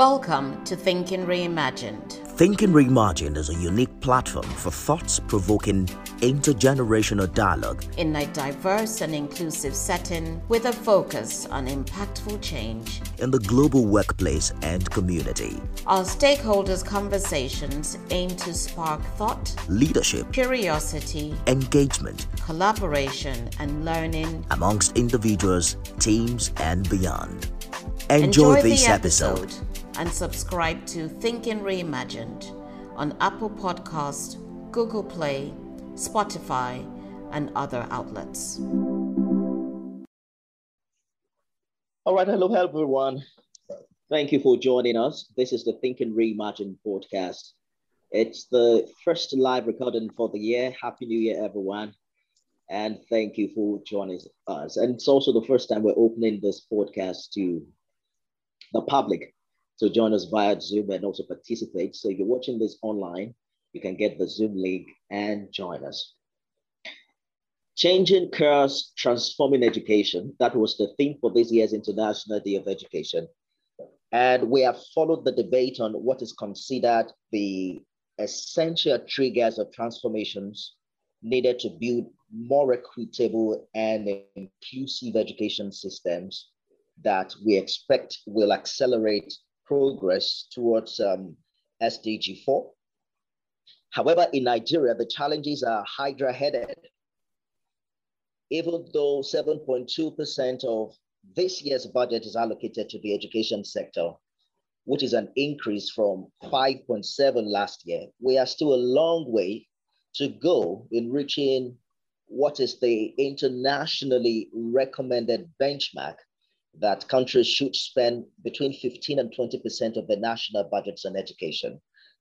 Welcome to Thinking Reimagined. Thinking Reimagined is a unique platform for thoughts provoking intergenerational dialogue in a diverse and inclusive setting with a focus on impactful change in the global workplace and community. Our stakeholders' conversations aim to spark thought, leadership, curiosity, engagement, collaboration, and learning amongst individuals, teams, and beyond. Enjoy, Enjoy this episode. episode and subscribe to Thinking Reimagined on Apple Podcast, Google Play, Spotify, and other outlets. All right, hello, hello everyone. Thank you for joining us. This is the Thinking Reimagined podcast. It's the first live recording for the year. Happy New Year, everyone. And thank you for joining us. And it's also the first time we're opening this podcast to the public to join us via Zoom and also participate. So if you're watching this online, you can get the Zoom link and join us. Changing course, transforming education. That was the theme for this year's International Day of Education. And we have followed the debate on what is considered the essential triggers of transformations needed to build more equitable and inclusive education systems that we expect will accelerate progress towards um, SDG 4. However, in Nigeria, the challenges are hydra headed. Even though 7.2% of this year's budget is allocated to the education sector, which is an increase from 5.7 last year, we are still a long way to go in reaching what is the internationally recommended benchmark that countries should spend between 15 and 20% of their national budgets on education.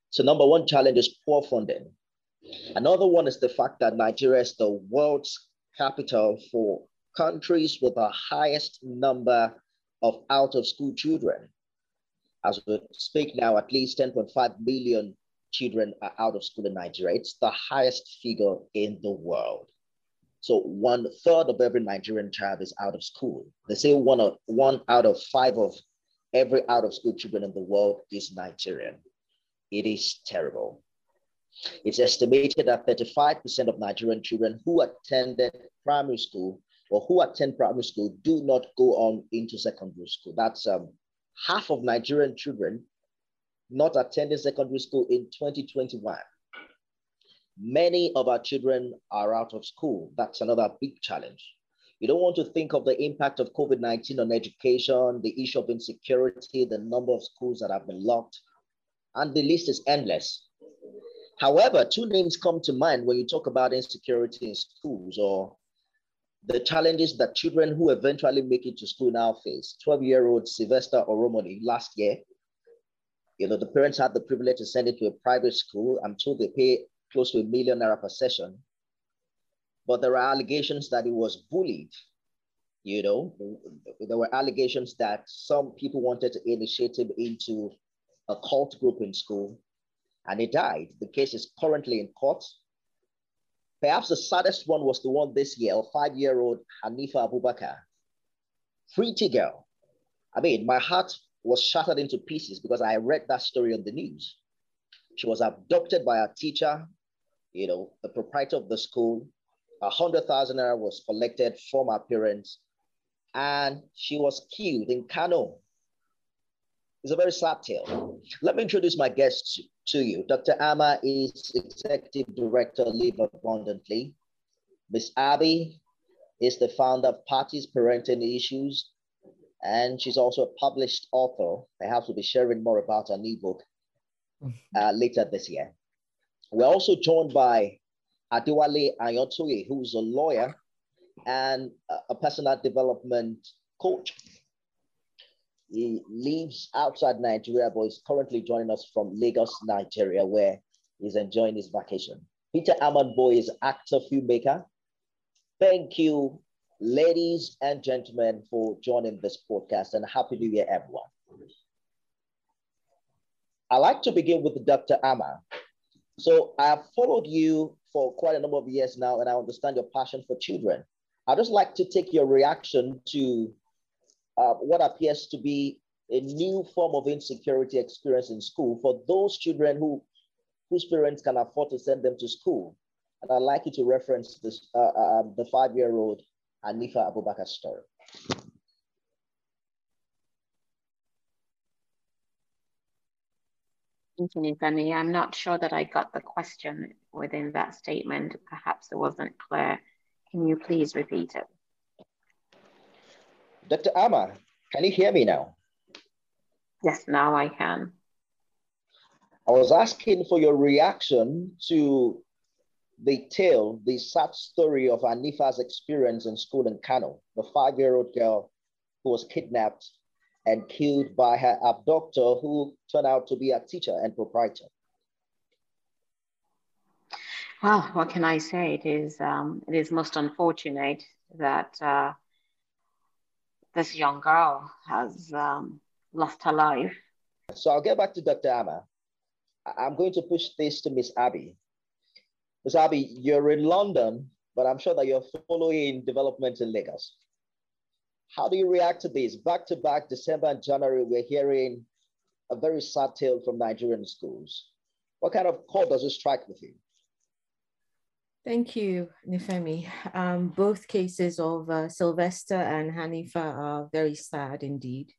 So number one challenge is poor funding. Another one is the fact that Nigeria is the world's capital for countries with the highest number of out of school children. As we speak now, at least 10.5 million children are out of school in Nigeria. It's the highest figure in the world. So one third of every Nigerian child is out of school. They say one, of, one out of five of every out of school children in the world is Nigerian. It is terrible. It's estimated that 35% of Nigerian children who attended primary school or who attend primary school do not go on into secondary school. That's um, half of Nigerian children not attending secondary school in 2021. Many of our children are out of school. That's another big challenge. You don't want to think of the impact of COVID 19 on education, the issue of insecurity, the number of schools that have been locked, and the list is endless. However, two names come to mind when you talk about insecurity in schools or the challenges that children who eventually make it to school now face. 12 year old Sylvester Oromoni last year, you know, the parents had the privilege to send it to a private school. I'm told they pay close to a million naira per session. But there are allegations that he was bullied. You know, there were allegations that some people wanted to initiate him into a cult group in school, and he died. The case is currently in court. Perhaps the saddest one was the one this year, five-year-old Hanifa Abubakar, pretty girl. I mean, my heart was shattered into pieces because I read that story on the news. She was abducted by a teacher you know, the proprietor of the school, a hundred thousand naira was collected from her parents, and she was killed in Kano. It's a very sad tale. Let me introduce my guest to you. Dr. Ama is Executive Director, Live Abundantly. Miss Abby is the founder of Parties Parenting Issues, and she's also a published author. Perhaps we'll be sharing more about her new book uh, later this year. We're also joined by Adewale Ayantoye, who's a lawyer and a personal development coach. He lives outside Nigeria, but is currently joining us from Lagos, Nigeria, where he's enjoying his vacation. Peter Boyo is actor, filmmaker. Thank you, ladies and gentlemen, for joining this podcast and Happy New Year, everyone. I'd like to begin with Dr. Ama. So I have followed you for quite a number of years now, and I understand your passion for children. I'd just like to take your reaction to uh, what appears to be a new form of insecurity experience in school for those children who whose parents can afford to send them to school. And I'd like you to reference this, uh, uh, um, the five-year-old Anifa Abubakar story. Anthony, I'm not sure that I got the question within that statement. Perhaps it wasn't clear. Can you please repeat it? Dr. Ama, can you hear me now? Yes, now I can. I was asking for your reaction to the tale, the sad story of Anifa's experience in school in Kano, the five-year-old girl who was kidnapped and killed by her abductor who turned out to be a teacher and proprietor. Well, what can I say? It is um, it is most unfortunate that uh, this young girl has um, lost her life. So I'll get back to Dr. Ama. I'm going to push this to Miss Abby. Miss Abby, you're in London, but I'm sure that you're following development in Lagos. How do you react to this? Back to back, December and January, we're hearing a very sad tale from Nigerian schools. What kind of chord does it strike with you? Thank you, Nifemi. Um, both cases of uh, Sylvester and Hanifa are very sad indeed.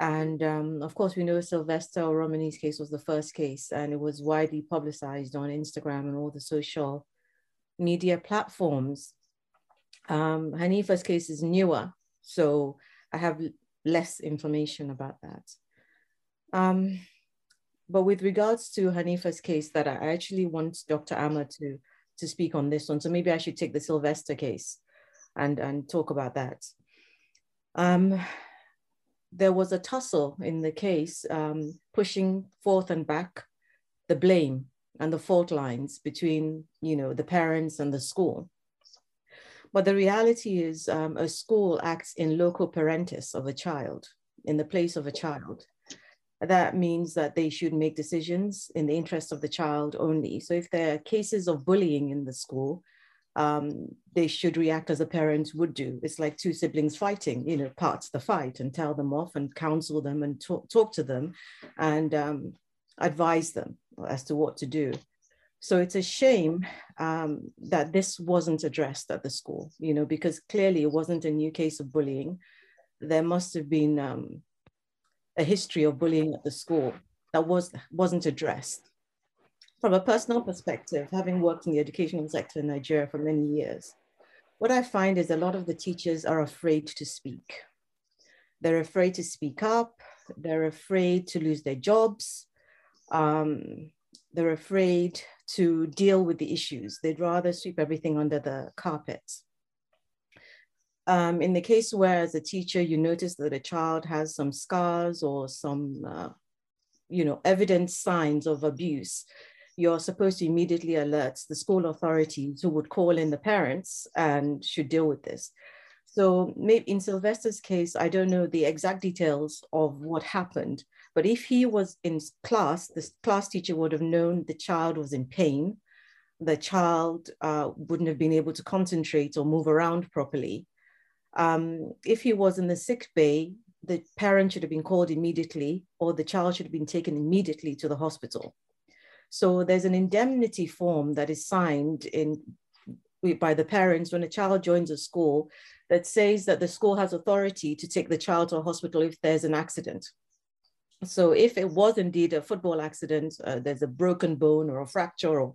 And um, of course, we know Sylvester Oromoni's case was the first case, and it was widely publicized on Instagram and all the social media platforms. Um, Hanifa's case is newer, so I have less information about that. Um, but with regards to Hanifa's case, that I actually want Dr. Amma to to speak on this one. So maybe I should take the Sylvester case and, and talk about that. Um, there was a tussle in the case, um, pushing forth and back the blame and the fault lines between, you know, the parents and the school. But the reality is um, a school acts in loco parentis of a child, in the place of a child that means that they should make decisions in the interest of the child only. So if there are cases of bullying in the school, um, they should react as a parent would do. It's like two siblings fighting, you know, parts the fight and tell them off and counsel them and talk, talk to them and um, advise them as to what to do. So it's a shame um, that this wasn't addressed at the school, you know, because clearly it wasn't a new case of bullying. There must have been um, a history of bullying at the school that was, wasn't addressed. From a personal perspective, having worked in the educational sector in Nigeria for many years, what I find is a lot of the teachers are afraid to speak. They're afraid to speak up. They're afraid to lose their jobs. Um, they're afraid to deal with the issues. They'd rather sweep everything under the carpet. Um, in the case where as a teacher, you notice that a child has some scars or some, uh, you know, evident signs of abuse, you're supposed to immediately alert the school authorities who would call in the parents and should deal with this. So maybe in Sylvester's case, I don't know the exact details of what happened, but if he was in class, the class teacher would have known the child was in pain, the child uh, wouldn't have been able to concentrate or move around properly. Um, if he was in the sick bay, the parent should have been called immediately or the child should have been taken immediately to the hospital. So there's an indemnity form that is signed in by the parents when a child joins a school that says that the school has authority to take the child to a hospital if there's an accident. So if it was indeed a football accident, uh, there's a broken bone or a fracture or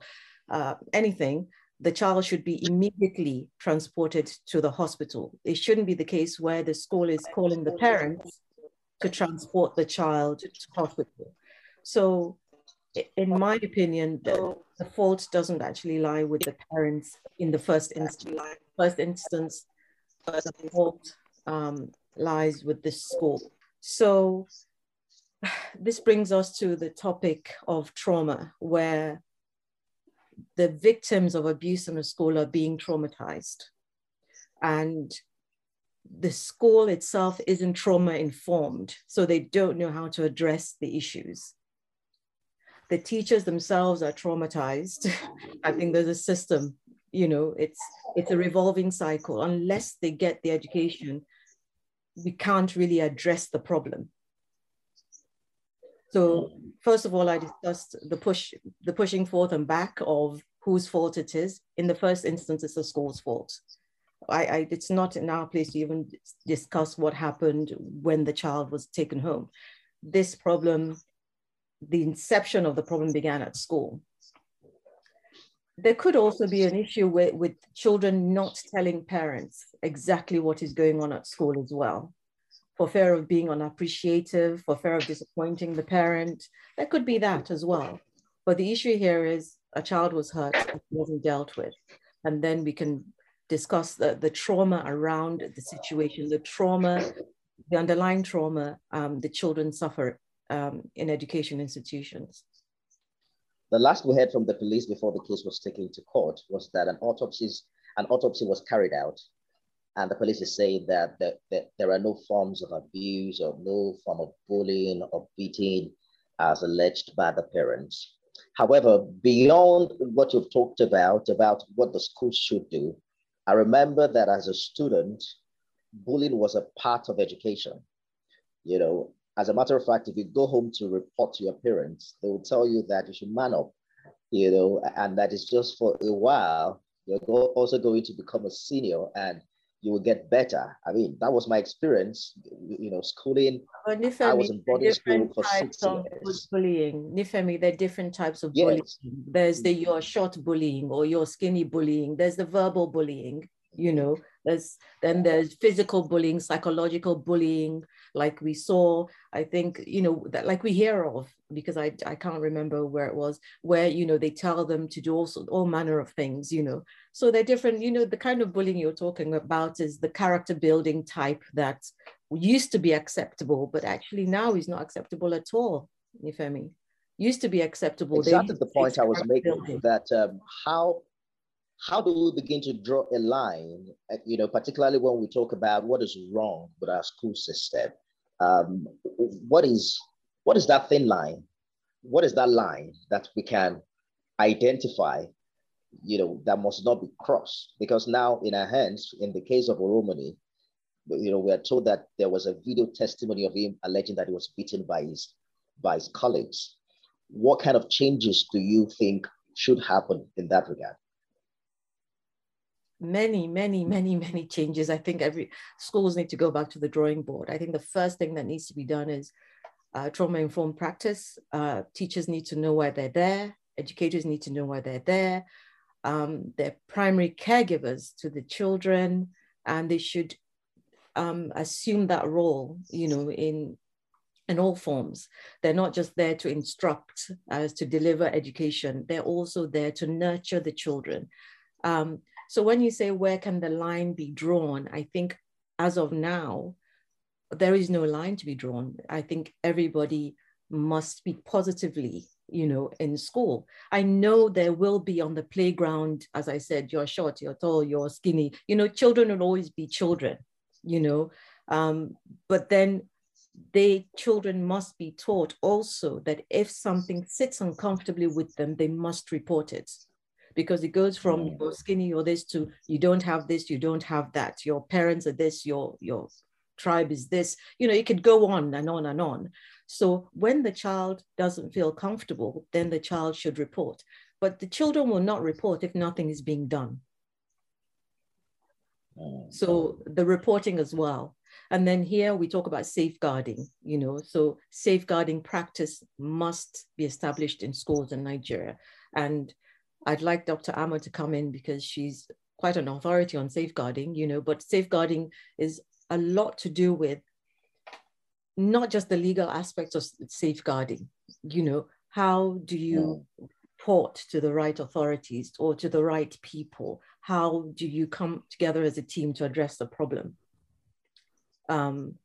uh, anything, the child should be immediately transported to the hospital. It shouldn't be the case where the school is calling the parents to transport the child to hospital. So in my opinion, the, the fault doesn't actually lie with the parents in the first instance. First instance, the fault um, lies with the school. So this brings us to the topic of trauma, where the victims of abuse in a school are being traumatized. And the school itself isn't trauma informed, so they don't know how to address the issues. The teachers themselves are traumatized. I think there's a system, you know, it's it's a revolving cycle. Unless they get the education, we can't really address the problem. So first of all, I discussed the push, the pushing forth and back of whose fault it is. In the first instance, it's the school's fault. I, I, it's not in our place to even discuss what happened when the child was taken home. This problem, the inception of the problem began at school. There could also be an issue with, with children not telling parents exactly what is going on at school as well for fear of being unappreciative, for fear of disappointing the parent. There could be that as well. But the issue here is a child was hurt, wasn't dealt with. And then we can discuss the, the trauma around the situation, the trauma, the underlying trauma um, the children suffer um, in education institutions. The last we heard from the police before the case was taken to court was that an autopsy, an autopsy was carried out and the police is saying that, that, that there are no forms of abuse or no form of bullying or beating as alleged by the parents. However, beyond what you've talked about, about what the school should do, I remember that as a student, bullying was a part of education. You know, as a matter of fact, if you go home to report to your parents, they will tell you that you should man up, you know, and that is just for a while. You're also going to become a senior and you will get better. I mean, that was my experience. You know, schooling. Nifemi, I was in boarding school for six years. Bullying, Nifemi, there are different types of yes. bullying. There's the you're short bullying or you're skinny bullying. There's the verbal bullying. You know, there's then there's physical bullying, psychological bullying, like we saw. I think you know that like we hear of because I I can't remember where it was where you know they tell them to do also all manner of things. You know, so they're different. You know, the kind of bullying you're talking about is the character building type that used to be acceptable, but actually now is not acceptable at all. Nifemi used to be acceptable. Exactly the point I was making building. that um, how how do we begin to draw a line, uh, you know, particularly when we talk about what is wrong with our school system? Um, what is what is that thin line? What is that line that we can identify, you know, that must not be crossed? Because now in our hands, in the case of Oromoni, you know, we are told that there was a video testimony of him alleging that he was beaten by his by his colleagues. What kind of changes do you think should happen in that regard? Many, many, many, many changes. I think every schools need to go back to the drawing board. I think the first thing that needs to be done is uh, trauma informed practice. Uh, teachers need to know why they're there. Educators need to know why they're there. Um, they're primary caregivers to the children, and they should um, assume that role. You know, in in all forms. They're not just there to instruct, as to deliver education. They're also there to nurture the children. Um, so when you say where can the line be drawn, I think as of now, there is no line to be drawn. I think everybody must speak positively, you know, in school. I know there will be on the playground, as I said, you're short, you're tall, you're skinny. You know, children will always be children, you know. Um, but then they children must be taught also that if something sits uncomfortably with them, they must report it because it goes from mm. you're skinny or this to you don't have this, you don't have that. Your parents are this, your your tribe is this. You know, it could go on and on and on. So when the child doesn't feel comfortable, then the child should report. But the children will not report if nothing is being done. Mm. So the reporting as well. And then here we talk about safeguarding, you know, so safeguarding practice must be established in schools in Nigeria. And I'd like Dr. Amma to come in because she's quite an authority on safeguarding, you know, but safeguarding is a lot to do with not just the legal aspects of safeguarding, you know, how do you report to the right authorities or to the right people? How do you come together as a team to address the problem? Um,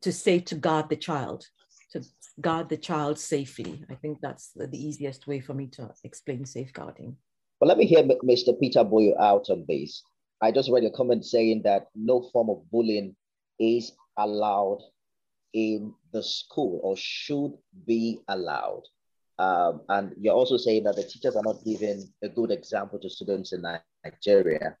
to save, to guard the child, to guard the child safely. I think that's the, the easiest way for me to explain safeguarding. Well, let me hear Mr. Peter Boyo out on this. I just read a comment saying that no form of bullying is allowed in the school or should be allowed. Um, and you're also saying that the teachers are not giving a good example to students in Nigeria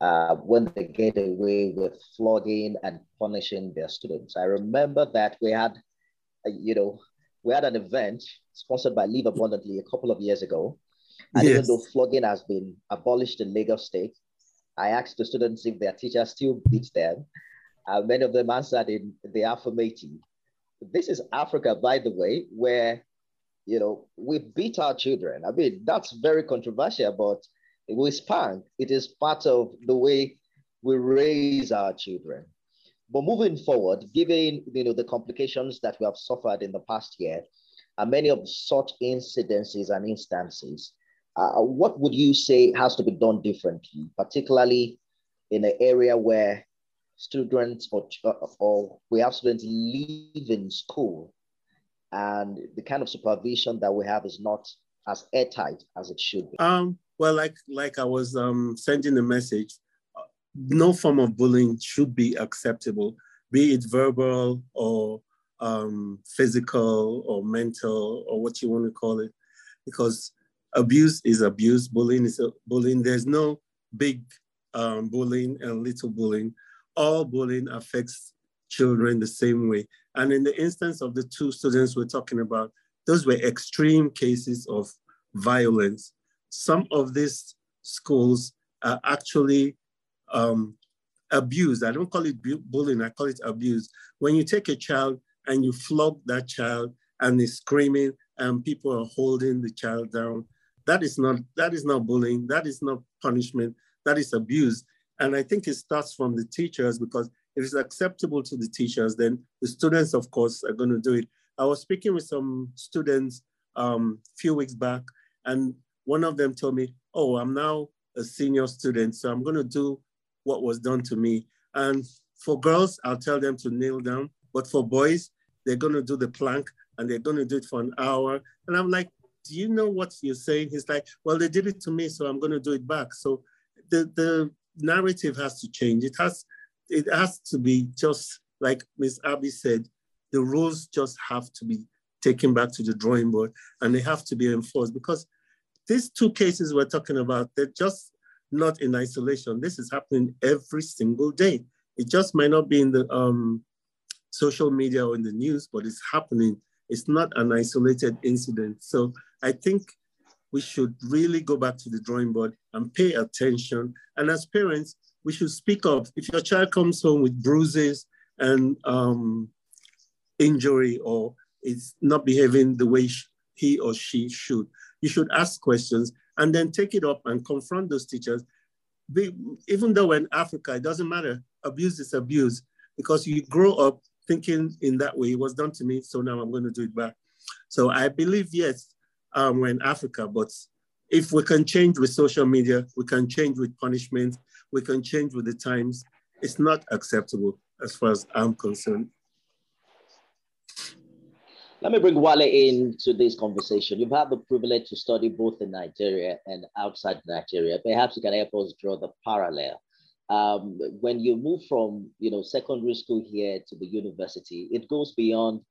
uh, when they get away with flogging and punishing their students. I remember that we had Uh, you know, we had an event sponsored by Live Abundantly a couple of years ago. And yes. even though flogging has been abolished in Lagos State, I asked the students if their teachers still beat them. And many of them answered in the affirmative. This is Africa, by the way, where you know we beat our children. I mean, that's very controversial, but we spank. It is part of the way we raise our children. But moving forward, given you know the complications that we have suffered in the past year, and many of such incidences and instances, uh, what would you say has to be done differently, particularly in an area where students or, or we have students leaving school and the kind of supervision that we have is not as airtight as it should be? Um, well, like like I was um, sending a message, no form of bullying should be acceptable, be it verbal or um, physical or mental or what you want to call it, because abuse is abuse, bullying is bullying. There's no big um, bullying and little bullying. All bullying affects children the same way. And in the instance of the two students we're talking about, those were extreme cases of violence. Some of these schools are actually um, abuse. I don't call it bullying, I call it abuse. When you take a child and you flog that child and he's screaming and people are holding the child down, that is not that is not bullying, that is not punishment, that is abuse. And I think it starts from the teachers because if it's acceptable to the teachers, then the students, of course, are going to do it. I was speaking with some students um, a few weeks back, and one of them told me, Oh, I'm now a senior student, so I'm going to do what was done to me. And for girls, I'll tell them to kneel down. But for boys, they're going to do the plank and they're going to do it for an hour. And I'm like, do you know what you're saying? He's like, well, they did it to me, so I'm going to do it back. So the, the narrative has to change. It has, it has to be just like Miss Abby said, the rules just have to be taken back to the drawing board and they have to be enforced because these two cases we're talking about, they're just not in isolation. This is happening every single day. It just might not be in the um, social media or in the news, but it's happening. It's not an isolated incident. So I think we should really go back to the drawing board and pay attention. And as parents, we should speak up. If your child comes home with bruises and um, injury or is not behaving the way he or she should, you should ask questions and then take it up and confront those teachers. Be, even though in Africa, it doesn't matter. Abuse is abuse because you grow up thinking in that way. It was done to me, so now I'm going to do it back. So I believe, yes, um, we're in Africa, but if we can change with social media, we can change with punishment, we can change with the times. It's not acceptable as far as I'm concerned. Let me bring Wale into this conversation. You've had the privilege to study both in Nigeria and outside Nigeria. Perhaps you can help us draw the parallel. Um, when you move from you know secondary school here to the university, it goes beyond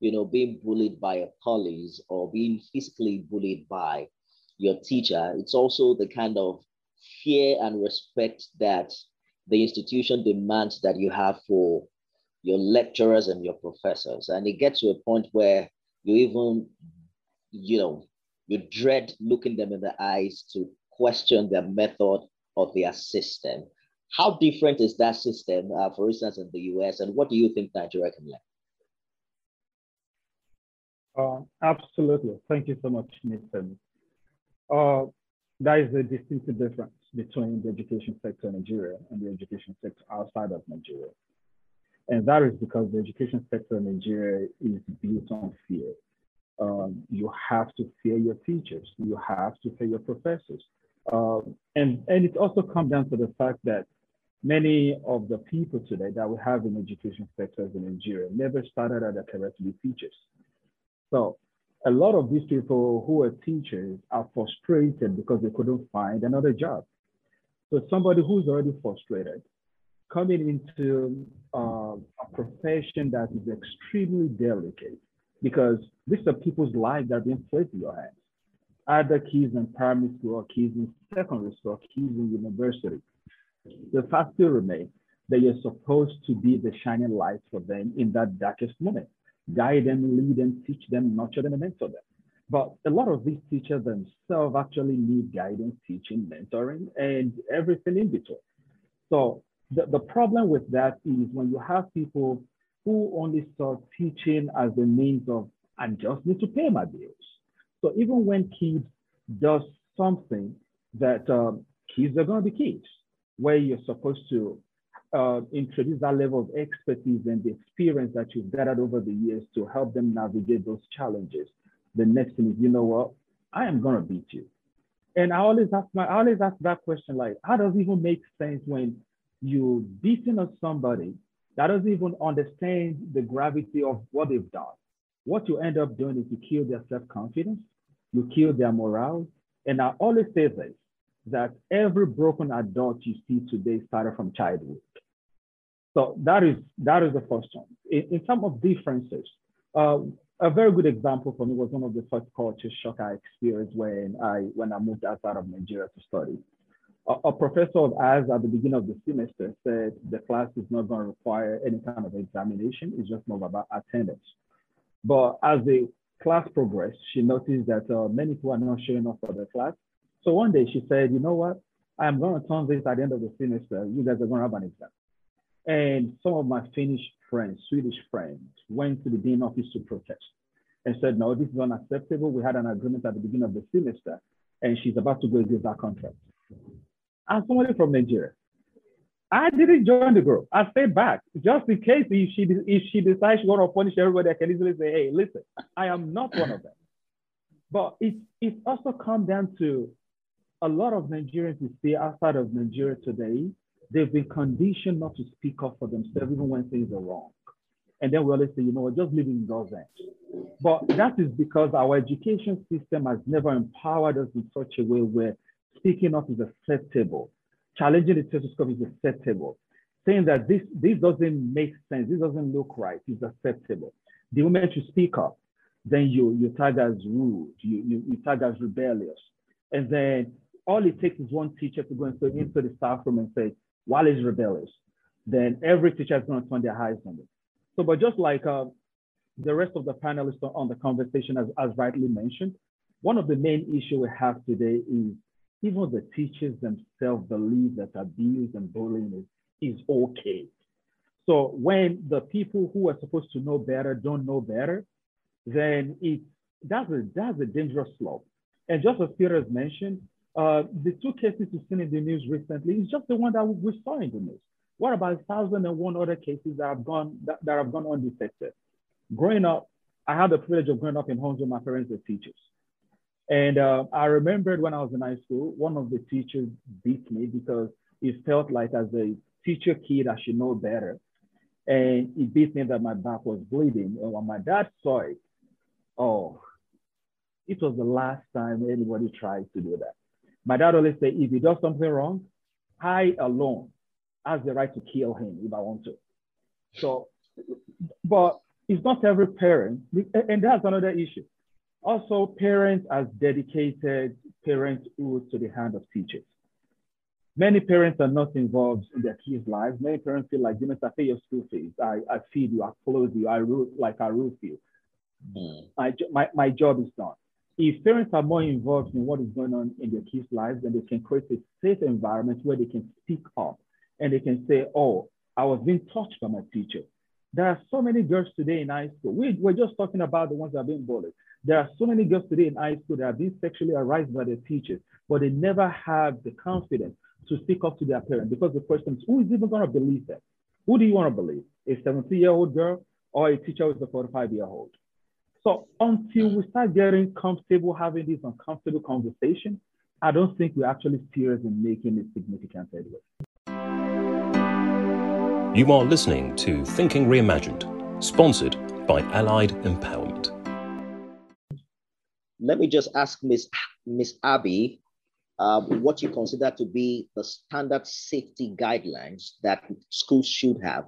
you know being bullied by a colleague or being physically bullied by your teacher. It's also the kind of fear and respect that the institution demands that you have for your lecturers and your professors. And it gets to a point where you even, you know, you dread looking them in the eyes to question their method or their system. How different is that system, uh, for instance, in the US, and what do you think Nigeria can learn? Uh, absolutely. Thank you so much, Nathan. Uh, there is a distinctive difference between the education sector in Nigeria and the education sector outside of Nigeria. And that is because the education sector in Nigeria is built on fear. Um, you have to fear your teachers. You have to fear your professors. Um, and, and it also comes down to the fact that many of the people today that we have in education sectors in Nigeria never started out their career to be teachers. So a lot of these people who are teachers are frustrated because they couldn't find another job. So somebody who's already frustrated coming into uh, a profession that is extremely delicate because these are people's lives that are being placed in your hands. Either kids in primary school or kids in secondary school or kids in university. The fact still remains that you're supposed to be the shining light for them in that darkest moment. guide them, lead them, teach them, nurture them, and mentor them. But a lot of these teachers themselves actually need guidance, teaching, mentoring, and everything in between. So the, the problem with that is when you have people who only saw teaching as a means of, I just need to pay my bills. So even when kids does something that um, kids are going to be kids, where you're supposed to uh, introduce that level of expertise and the experience that you've gathered over the years to help them navigate those challenges. The next thing is, you know what? I am going to beat you. And I always ask my, I always ask that question, like, how does it even make sense when you beating on somebody that doesn't even understand the gravity of what they've done? What you end up doing is you kill their self-confidence, you kill their morale. And I always say this, that every broken adult you see today started from childhood. So that is that is the first one. In, in terms of differences, uh, a very good example for me was one of the first culture shock I experienced when I when I moved outside of Nigeria to study. A, a professor of ours at the beginning of the semester said the class is not going to require any kind of examination. It's just more about attendance. But as the class progressed, she noticed that uh, many people are not showing up for the class. So one day she said, you know what? I'm going to turn this at the end of the semester. You guys are going to have an exam. And some of my Finnish friends, Swedish friends, went to the dean office to protest and said, no, this is unacceptable. We had an agreement at the beginning of the semester, and she's about to go against our contract. I'm somebody from Nigeria. I didn't join the group. I stayed back just in case if she if she decides she want to punish everybody, I can easily say, hey, listen, I am not one of them. But it it also come down to a lot of Nigerians who stay outside of Nigeria today They've been conditioned not to speak up for themselves even when things are wrong. And then we always say, you know just it in God's. But that is because our education system has never empowered us in such a way where speaking up is acceptable, challenging the status quo is acceptable, saying that this, this doesn't make sense, this doesn't look right, is acceptable. The moment you speak up, then you, you tag as rude, you, you, you tag as rebellious. And then all it takes is one teacher to go into, into the staff room and say, while he's rebellious, then every teacher is going to turn their eyes on it. So, but just like uh, the rest of the panelists on the conversation, as, as rightly mentioned, one of the main issues we have today is even the teachers themselves believe that abuse and bullying is, is okay. So when the people who are supposed to know better don't know better, then it that's a that's a dangerous slope. And just as Peter has mentioned, uh, the two cases you've seen in the news recently is just the one that we saw in the news. What about 1,001 other cases that have gone that, that have gone undetected? Growing up, I had the privilege of growing up in homes where my parents were teachers. And uh, I remembered when I was in high school, one of the teachers beat me because it felt like as a teacher kid, I should know better. And he beat me that my back was bleeding. And when my dad saw it, oh, it was the last time anybody tried to do that. My dad always say, if he does something wrong, I alone has the right to kill him if I want to. So, but it's not every parent, and that's another issue. Also, parents as dedicated parenthood to the hand of teachers. Many parents are not involved in their kids' lives. Many parents feel like, you know, I pay your school fees, I, I feed you, I clothe you, I root like I root you. Mm. My, my, my job is done if parents are more involved in what is going on in their kids' lives, then they can create a safe environment where they can speak up and they can say, oh, I was being touched by my teacher. There are so many girls today in high school. We, we're just talking about the ones that are being bullied. There are so many girls today in high school that are being sexually harassed by their teachers, but they never have the confidence to speak up to their parents because the question is, who is even going to believe them? Who do you want to believe? A 17 year old girl or a teacher who's a 45 year old? So until we start getting comfortable having these uncomfortable conversations, I don't think we're actually serious in making a significant headway. You are listening to Thinking Reimagined, sponsored by Allied Empowerment. Let me just ask Miss Miss Abby um, what you consider to be the standard safety guidelines that schools should have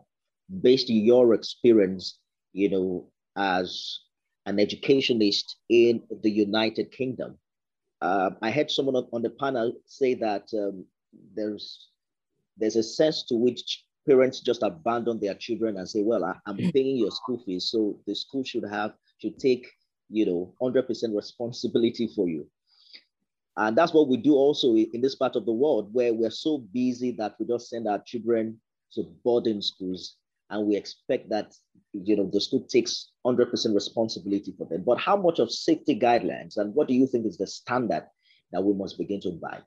based on your experience, you know, as an educationist in the United Kingdom. Uh, I heard someone on the panel say that um, there's there's a sense to which parents just abandon their children and say, well, I, am paying your school fees, so the school should have, should take, you know, 100% responsibility for you. And that's what we do also in this part of the world where we're so busy that we just send our children to boarding schools and we expect that you know the school takes 100% responsibility for them. But how much of safety guidelines and what do you think is the standard that we must begin to buy?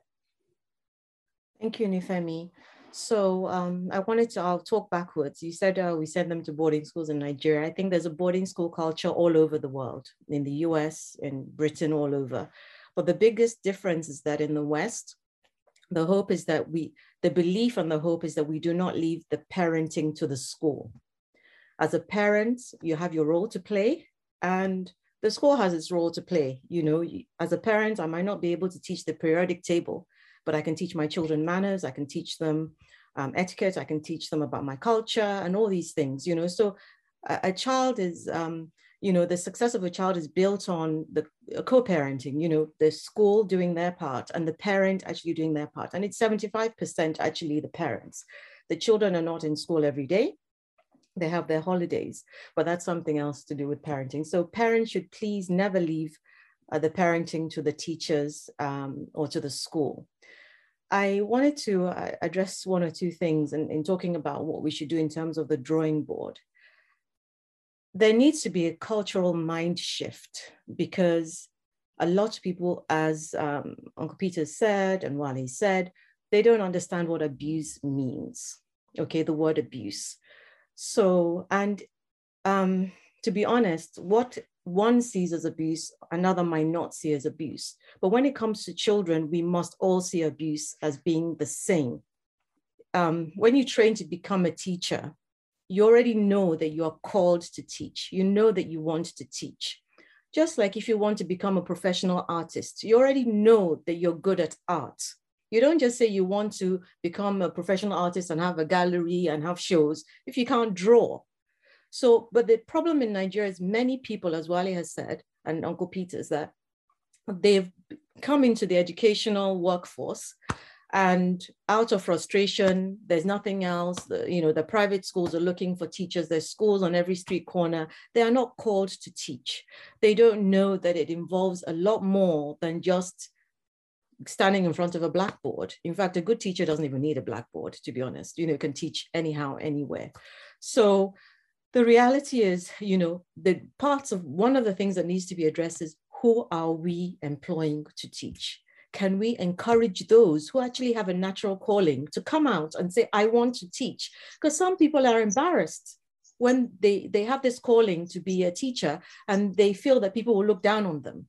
Thank you, Nifemi. So um, I wanted to I'll talk backwards. You said uh, we send them to boarding schools in Nigeria. I think there's a boarding school culture all over the world, in the US, in Britain, all over. But the biggest difference is that in the West, the hope is that we, the belief and the hope is that we do not leave the parenting to the school. As a parent, you have your role to play and the school has its role to play. You know, as a parent, I might not be able to teach the periodic table, but I can teach my children manners. I can teach them um, etiquette. I can teach them about my culture and all these things, you know. So a, a child is, um, you know, the success of a child is built on the uh, co-parenting, you know, the school doing their part and the parent actually doing their part. And it's 75% actually the parents. The children are not in school every day. They have their holidays, but that's something else to do with parenting. So parents should please never leave uh, the parenting to the teachers um, or to the school. I wanted to uh, address one or two things in, in talking about what we should do in terms of the drawing board there needs to be a cultural mind shift because a lot of people, as um, Uncle Peter said and Wale said, they don't understand what abuse means. Okay, the word abuse. So, and um, to be honest, what one sees as abuse, another might not see as abuse. But when it comes to children, we must all see abuse as being the same. Um, when you train to become a teacher, you already know that you are called to teach. You know that you want to teach. Just like if you want to become a professional artist, you already know that you're good at art. You don't just say you want to become a professional artist and have a gallery and have shows if you can't draw. So, but the problem in Nigeria is many people, as Wale has said, and Uncle Peter, is that they've come into the educational workforce and out of frustration there's nothing else. The, you know the private schools are looking for teachers. There's schools on every street corner. They are not called to teach. They don't know that it involves a lot more than just standing in front of a blackboard. In fact a good teacher doesn't even need a blackboard to be honest. You know can teach anyhow anywhere. So the reality is you know the parts of one of the things that needs to be addressed is who are we employing to teach can we encourage those who actually have a natural calling to come out and say, I want to teach? Because some people are embarrassed when they, they have this calling to be a teacher and they feel that people will look down on them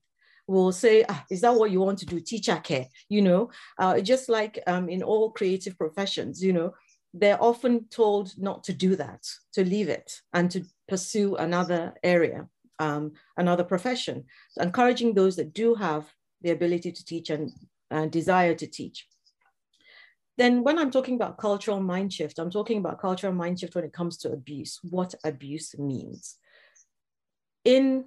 will say, ah, is that what you want to do? Teacher care, you know, uh, just like um, in all creative professions, you know, they're often told not to do that, to leave it and to pursue another area, um, another profession. So encouraging those that do have the ability to teach and uh, desire to teach. Then when I'm talking about cultural mind shift, I'm talking about cultural mind shift when it comes to abuse, what abuse means. In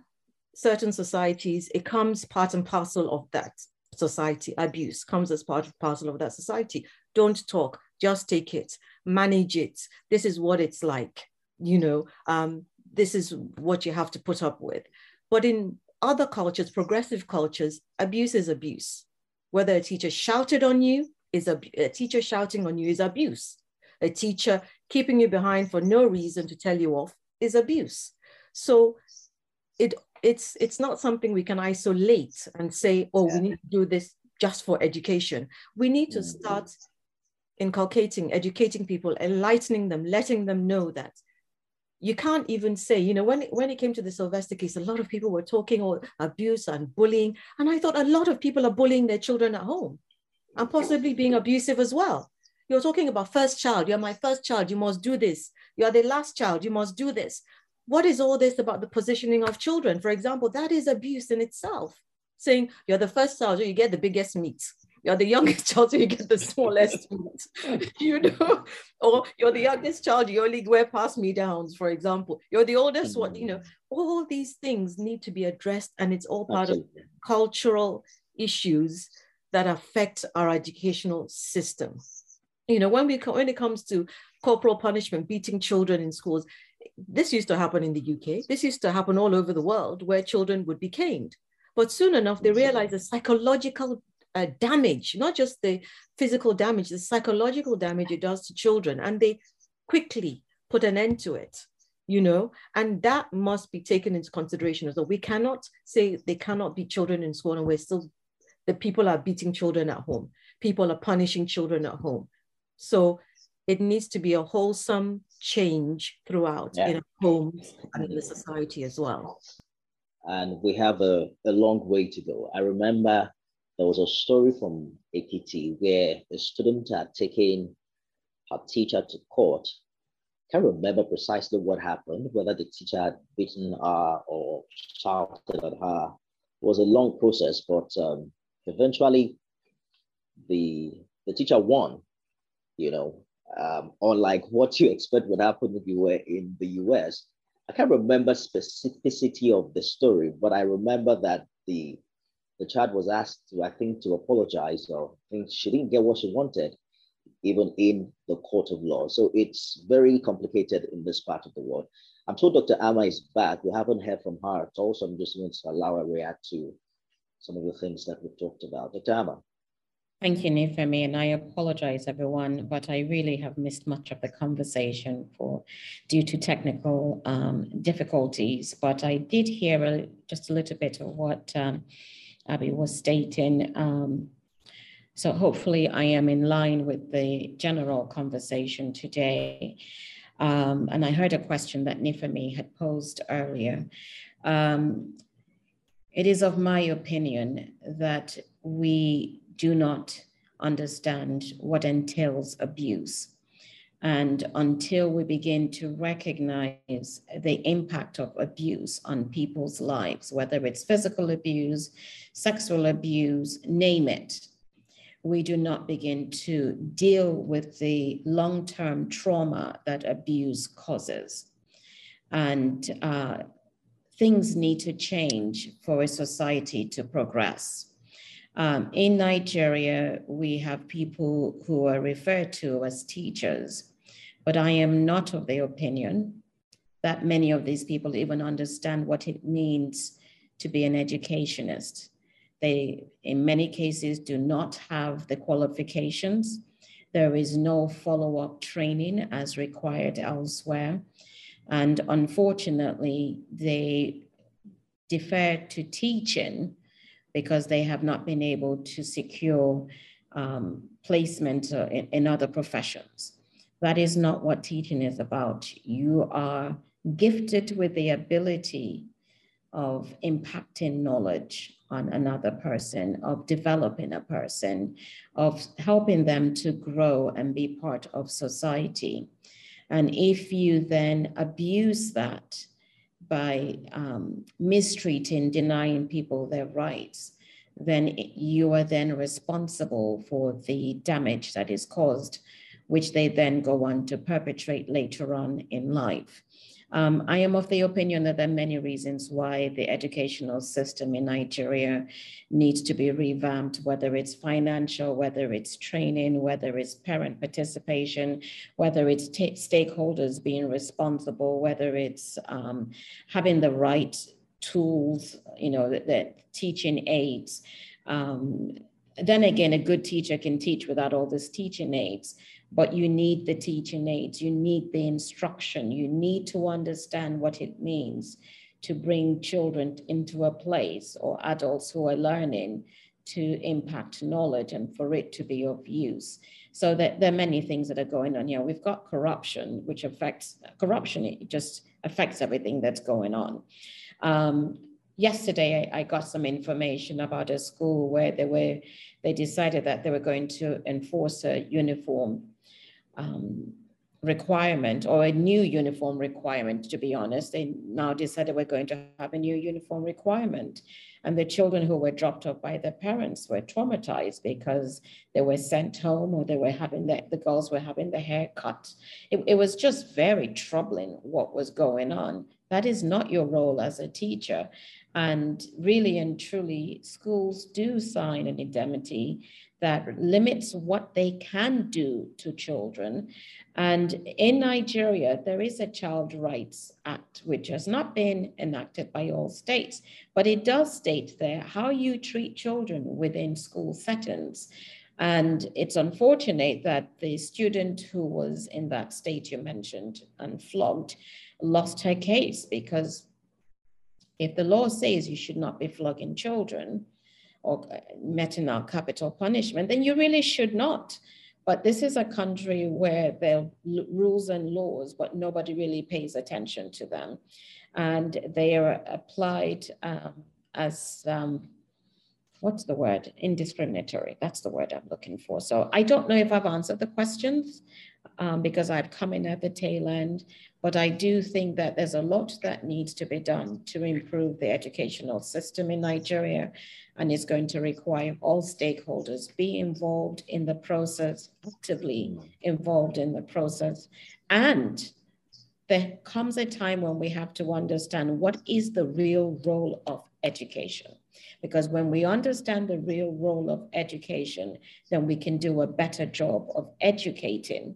certain societies, it comes part and parcel of that society. Abuse comes as part and parcel of that society. Don't talk, just take it, manage it. This is what it's like, you know, um, this is what you have to put up with. But in other cultures, progressive cultures, abuse is abuse. Whether a teacher shouted on you is a, a teacher shouting on you is abuse. A teacher keeping you behind for no reason to tell you off is abuse. So it it's it's not something we can isolate and say, oh, we need to do this just for education. We need to mm-hmm. start inculcating, educating people, enlightening them, letting them know that you can't even say, you know, when, when it came to the Sylvester case, a lot of people were talking about abuse and bullying. And I thought a lot of people are bullying their children at home and possibly being abusive as well. You're talking about first child. You're my first child. You must do this. You are the last child. You must do this. What is all this about the positioning of children? For example, that is abuse in itself. Saying you're the first child, you get the biggest meat you're the youngest child, so you get the smallest you know, or you're the youngest child, you only wear pass me downs, for example. You're the oldest one, you know, mm. all these things need to be addressed, and it's all part Absolutely. of cultural issues that affect our educational system. You know, when we when it comes to corporal punishment, beating children in schools, this used to happen in the UK. This used to happen all over the world where children would be caned. But soon enough, they realized the psychological uh, damage, not just the physical damage, the psychological damage it does to children. And they quickly put an end to it, you know, and that must be taken into consideration as well. We cannot say they cannot be children in school and we're still, the people are beating children at home. People are punishing children at home. So it needs to be a wholesome change throughout yeah. in our homes and in the society as well. And we have a, a long way to go. I remember there was a story from APT where a student had taken her teacher to court. Can't remember precisely what happened, whether the teacher had beaten her or shouted at her. It was a long process, but um, eventually the the teacher won. You know, um, unlike what you expect would happen if you were in the US. I can't remember specificity of the story, but I remember that the the child was asked to, I think, to apologize, or I think she didn't get what she wanted, even in the court of law. So it's very complicated in this part of the world. I'm told Dr. Ama is back. We haven't heard from her at all, so I'm just going to allow her to react to some of the things that we've talked about. Dr. Ama. Thank you, Nifemi, and I apologize, everyone, but I really have missed much of the conversation for due to technical um, difficulties. But I did hear a, just a little bit of what um, Abby was stating. Um, so hopefully, I am in line with the general conversation today. Um, and I heard a question that Nifemi had posed earlier. Um, it is of my opinion that we do not understand what entails abuse. And until we begin to recognize the impact of abuse on people's lives, whether it's physical abuse, sexual abuse, name it, we do not begin to deal with the long term trauma that abuse causes. And uh, things need to change for a society to progress. Um, in Nigeria, we have people who are referred to as teachers, but I am not of the opinion that many of these people even understand what it means to be an educationist. They, in many cases, do not have the qualifications. There is no follow up training as required elsewhere. And unfortunately, they defer to teaching because they have not been able to secure um, placement uh, in, in other professions. That is not what teaching is about. You are gifted with the ability of impacting knowledge on another person, of developing a person, of helping them to grow and be part of society. And if you then abuse that, by um, mistreating, denying people their rights, then you are then responsible for the damage that is caused, which they then go on to perpetrate later on in life. Um, I am of the opinion that there are many reasons why the educational system in Nigeria needs to be revamped, whether it's financial, whether it's training, whether it's parent participation, whether it's stakeholders being responsible, whether it's um, having the right tools, you know, that, that teaching aids. Um, then again, a good teacher can teach without all this teaching aids but you need the teaching aids, you need the instruction, you need to understand what it means to bring children into a place or adults who are learning to impact knowledge and for it to be of use. So that there are many things that are going on here. We've got corruption, which affects corruption, it just affects everything that's going on. Um, yesterday I, I, got some information about a school where they were they decided that they were going to enforce a uniform um, requirement or a new uniform requirement, to be honest. They now decided we're going to have a new uniform requirement. And the children who were dropped off by their parents were traumatized because they were sent home or they were having the, the girls were having their hair cut. It, it was just very troubling what was going on. That is not your role as a teacher. And really and truly, schools do sign an indemnity that limits what they can do to children. And in Nigeria, there is a Child Rights Act, which has not been enacted by all states, but it does state there how you treat children within school settings. And it's unfortunate that the student who was in that state you mentioned and flogged lost her case because if the law says you should not be flogging children or meting out capital punishment, then you really should not. But this is a country where there are rules and laws, but nobody really pays attention to them. And they are applied um, as, um, what's the word? Indiscriminatory. That's the word I'm looking for. So I don't know if I've answered the questions um, because I've come in at the tail end, but I do think that there's a lot that needs to be done to improve the educational system in Nigeria. And it's going to require all stakeholders be involved in the process, actively involved in the process. And there comes a time when we have to understand what is the real role of education. Because when we understand the real role of education, then we can do a better job of educating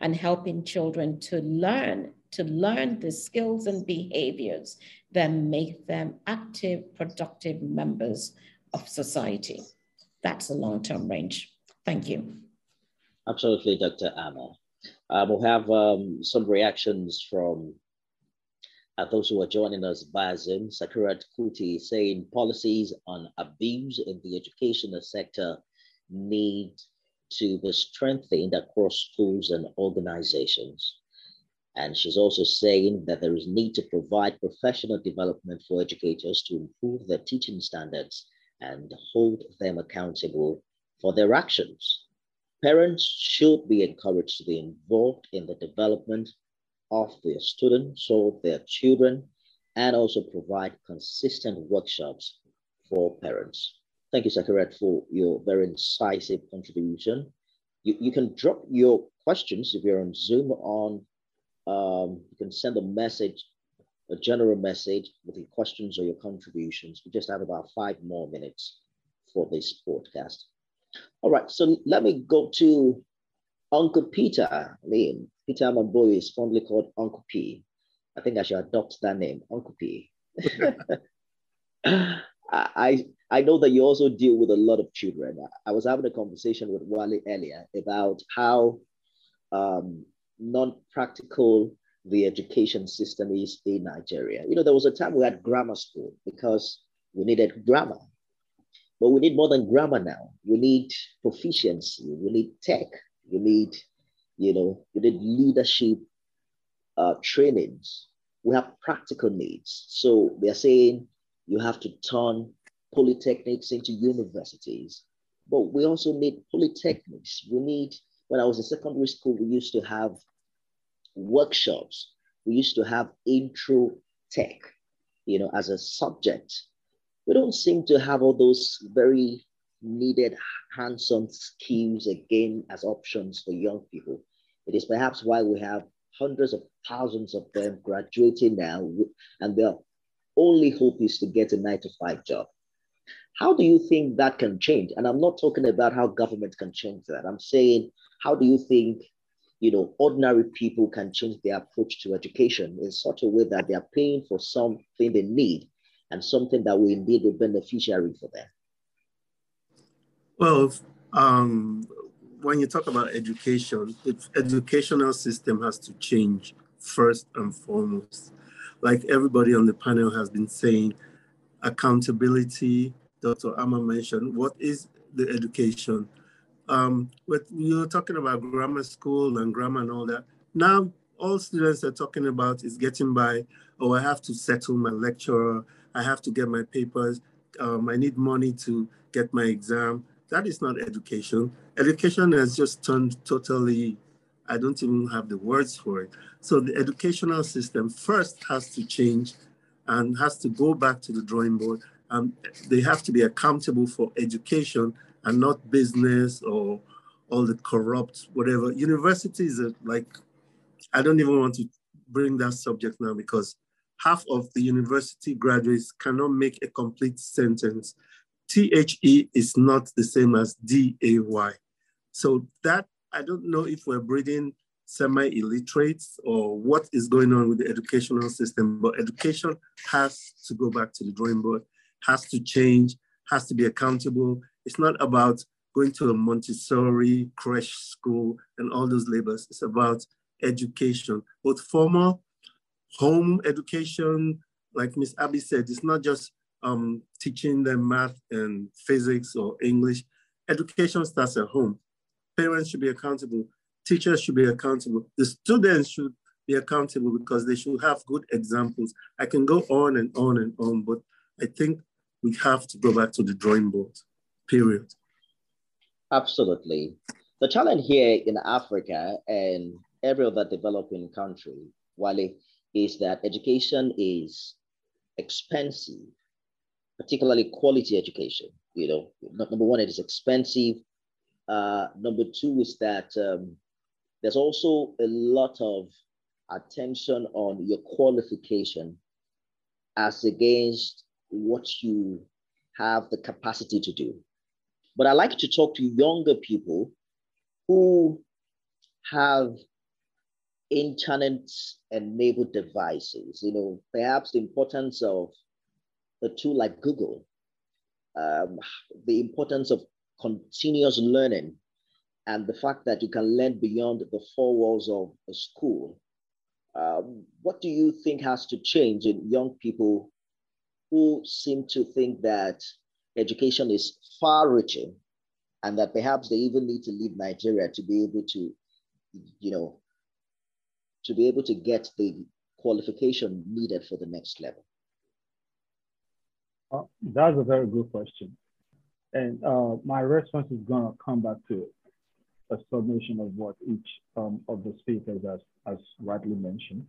and helping children to learn to learn the skills and behaviors that make them active, productive members of society. That's a long-term range. Thank you. Absolutely, Dr. Amma. Um, we'll have um, some reactions from uh, those who are joining us via Zoom. Sakirat Kuti saying policies on abuse in the educational sector need to be strengthened across schools and organizations. And she's also saying that there is need to provide professional development for educators to improve their teaching standards and hold them accountable for their actions. Parents should be encouraged to be involved in the development of their students or their children and also provide consistent workshops for parents. Thank you, Sakirat, for your very incisive contribution. You, you can drop your questions if you're on Zoom on um, you can send a message, a general message with your questions or your contributions. We just have about five more minutes for this podcast. All right, so let me go to Uncle Peter. I mean, Peter Mamboy is fondly called Uncle P. I think I should adopt that name, Uncle P. I, I know that you also deal with a lot of children. I was having a conversation with Wally earlier about how um, non-practical the education system is in Nigeria. You know, there was a time we had grammar school because we needed grammar, but we need more than grammar now. We need proficiency, we need tech, we need, you know, we need leadership uh, trainings. We have practical needs. So they're saying you have to turn polytechnics into universities, but we also need polytechnics. We need when I was in secondary school, we used to have workshops. We used to have intro tech, you know, as a subject. We don't seem to have all those very needed hands-on skills again as options for young people. It is perhaps why we have hundreds of thousands of them graduating now, and their only hope is to get a nine to five job. How do you think that can change? And I'm not talking about how government can change that. I'm saying how do you think you know, ordinary people can change their approach to education in such a way that they are paying for something they need and something that will indeed be beneficiary for them? Well, um, when you talk about education, the educational system has to change first and foremost. Like everybody on the panel has been saying, accountability, Dr. Amma mentioned, what is the education? Um, with you were talking about grammar school and grammar and all that. Now all students are talking about is getting by. Oh, I have to settle my lecturer. I have to get my papers. Um, I need money to get my exam. That is not education. Education has just turned totally. I don't even have the words for it. So the educational system first has to change and has to go back to the drawing board Um, they have to be accountable for education and not business or all the corrupt whatever. Universities are like, I don't even want to bring that subject now because half of the university graduates cannot make a complete sentence. THE is not the same as DAY. So that, I don't know if we're breeding semi-illiterates or what is going on with the educational system, but education has to go back to the drawing board, has to change, has to be accountable. It's not about going to a Montessori creche school and all those labels. It's about education, both formal, home education, like Miss Abby said, it's not just um, teaching them math and physics or English. Education starts at home. Parents should be accountable teachers should be accountable. The students should be accountable because they should have good examples. I can go on and on and on, but I think we have to go back to the drawing board, period. Absolutely. The challenge here in Africa and every other developing country, Wale, is that education is expensive, particularly quality education. You know, number one, it is expensive. Uh, number two is that um, there's also a lot of attention on your qualification as against what you have the capacity to do. But I like to talk to younger people who have internet enabled devices, you know, perhaps the importance of a tool like Google, um, the importance of continuous learning and the fact that you can learn beyond the four walls of a school. Um, what do you think has to change in young people who seem to think that education is far reaching and that perhaps they even need to leave Nigeria to be able to, you know, to be able to get the qualification needed for the next level? Uh, that's a very good question. And uh, my response is going to come back to a summation of what each um, of the speakers has, has rightly mentioned.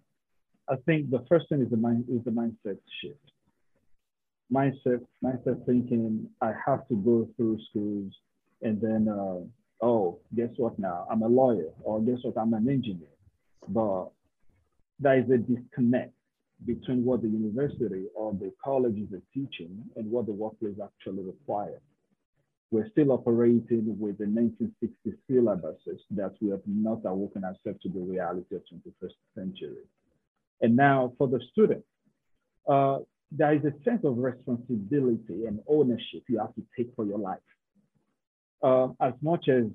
I think the first thing is the mind is the mindset shift. Mindset, mindset thinking, I have to go through schools and then, uh, oh, guess what now? I'm a lawyer, or guess what? I'm an engineer. But there is a disconnect between what the university or the colleges are teaching and what the workplace actually requires we're still operating with the 1960 syllabuses that we have not awoken ourselves to the reality of 21st century. And now for the student, uh, there is a sense of responsibility and ownership you have to take for your life. Uh, as much as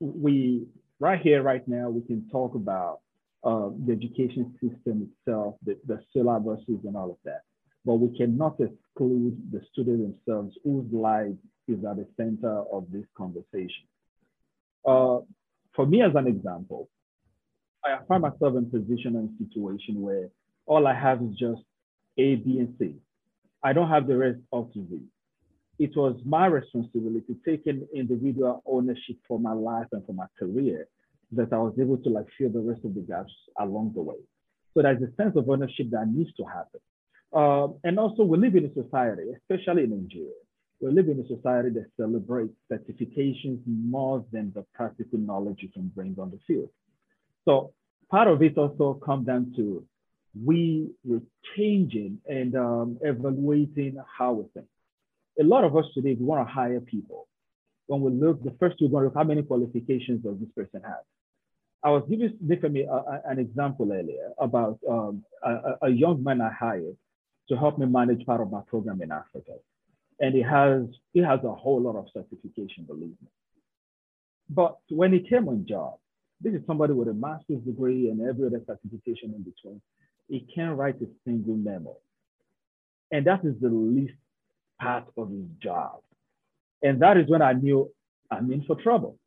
we, right here, right now, we can talk about uh, the education system itself, the, the syllabuses and all of that, but we cannot exclude the students themselves whose life is at the center of this conversation. Uh, for me, as an example, I find myself in a position and situation where all I have is just A, B, and C. I don't have the rest of to Z. It was my responsibility, taking individual ownership for my life and for my career, that I was able to like fill the rest of the gaps along the way. So there's a sense of ownership that needs to happen. Uh, and also we live in a society, especially in Nigeria, we live in a society that celebrates certifications more than the practical knowledge you can bring on the field. So part of it also comes down to we were changing and um, evaluating how we think. A lot of us today, we want to hire people. When we look, the first we're going to look how many qualifications does this person have. I was giving Nifemi an example earlier about um, a, a young man I hired to help me manage part of my program in Africa and it has it has a whole lot of certification, believe me. But when he came on job, this is somebody with a master's degree and every other certification in between. He can't write a single memo. And that is the least part of his job. And that is when I knew I'm in for trouble.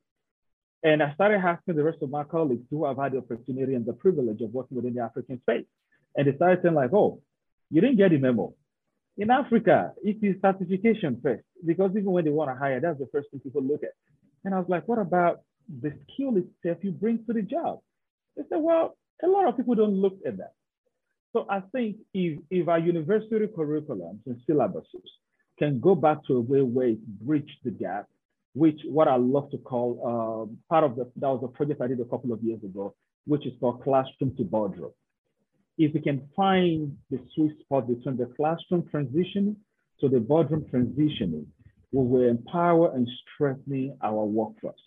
And I started asking the rest of my colleagues who have had the opportunity and the privilege of working within the African space. And they started saying like, oh, you didn't get a memo. In Africa, it is certification first, because even when they want to hire, that's the first thing people look at. And I was like, what about the skill itself you bring to the job? They said, well, a lot of people don't look at that. So I think if, if our university curriculums and syllabuses can go back to a way where it bridged the gap, which what I love to call uh, part of the, that was a project I did a couple of years ago, which is called classroom to boardroom. If we can find the sweet spot between the classroom transitioning to the boardroom transitioning, we will empower and strengthen our workforce.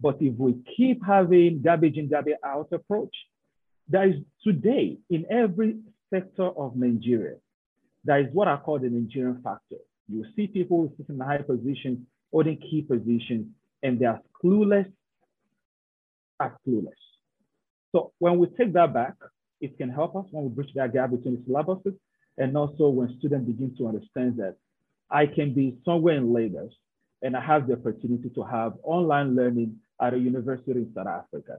But if we keep having garbage in, garbage out approach, there is today in every sector of Nigeria, there is what I call the Nigerian factor. You see people sitting in high positions, holding key positions, and they are clueless, are clueless. So when we take that back, it can help us when we bridge that gap between the syllabuses, and also when students begin to understand that I can be somewhere in Lagos and I have the opportunity to have online learning at a university in South Africa.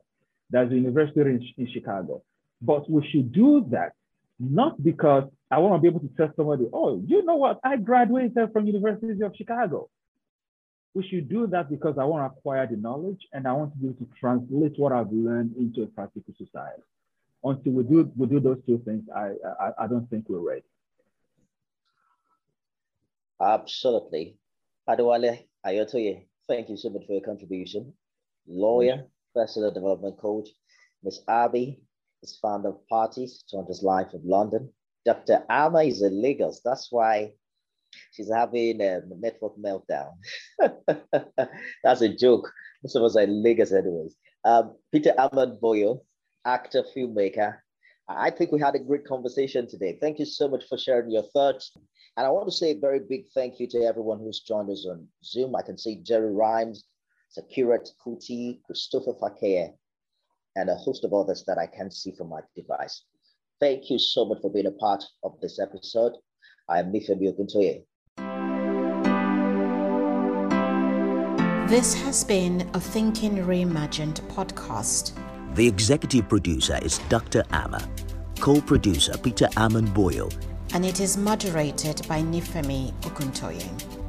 There's a university in, in Chicago. But we should do that not because I want to be able to tell somebody, oh, you know what? I graduated from University of Chicago. We should do that because I want to acquire the knowledge and I want to be able to translate what I've learned into a practical society. Until we do we do those two things, I I, I don't think we're ready. Absolutely. Adewale Ayotoye, thank you so much for your contribution. Lawyer, personal development coach, Ms. Abby is founder of Parties, Changes Life of London. Dr. Ama is in Lagos. That's why she's having a network meltdown. That's a joke. Most of us are Lagos anyways. Um, Peter Ahmed Boyo, actor, filmmaker. I think we had a great conversation today. Thank you so much for sharing your thoughts. And I want to say a very big thank you to everyone who's joined us on Zoom. I can see Jerry Rhymes, Sakirat Kuti, Christopher Fakea, and a host of others that I can't see from my device. Thank you so much for being a part of this episode. I am Nifemi Oguntoye. This has been a Thinking Reimagined podcast. The executive producer is Dr. Amma, co producer Peter Amon Boyo, and it is moderated by Nifemi Oguntoye.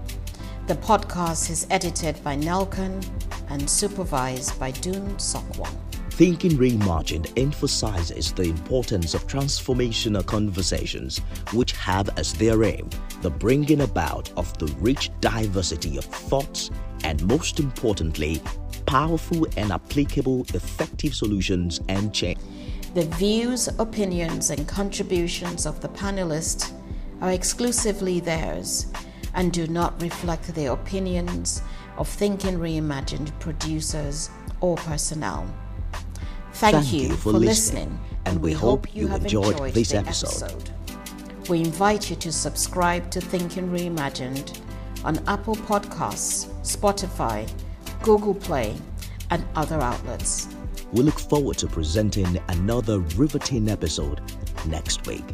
The podcast is edited by Nelkan and supervised by Dun Sokwon. Thinking Reimagined emphasizes the importance of transformational conversations which have as their aim the bringing about of the rich diversity of thoughts and, most importantly, powerful and applicable effective solutions and change. The views, opinions, and contributions of the panelists are exclusively theirs and do not reflect the opinions of Thinking Reimagined producers or personnel. Thank, Thank you, you for, listening, listening, and we hope you have enjoyed enjoyed this the episode. We invite you to subscribe to Thinking Reimagined on Apple Podcasts, Spotify, Google Play, and other outlets. We look forward to presenting another riveting episode next week.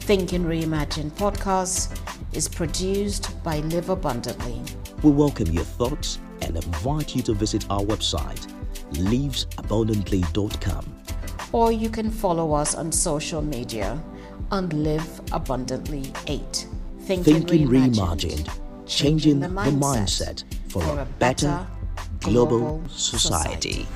Thinking Reimagined podcast is produced by Live Abundantly. We welcome your thoughts and invite you to visit our website, livesabundantly.com. Or you can follow us on social media on Live Abundantly 8. Thinking Reimagined, changing the mindset for a better global society.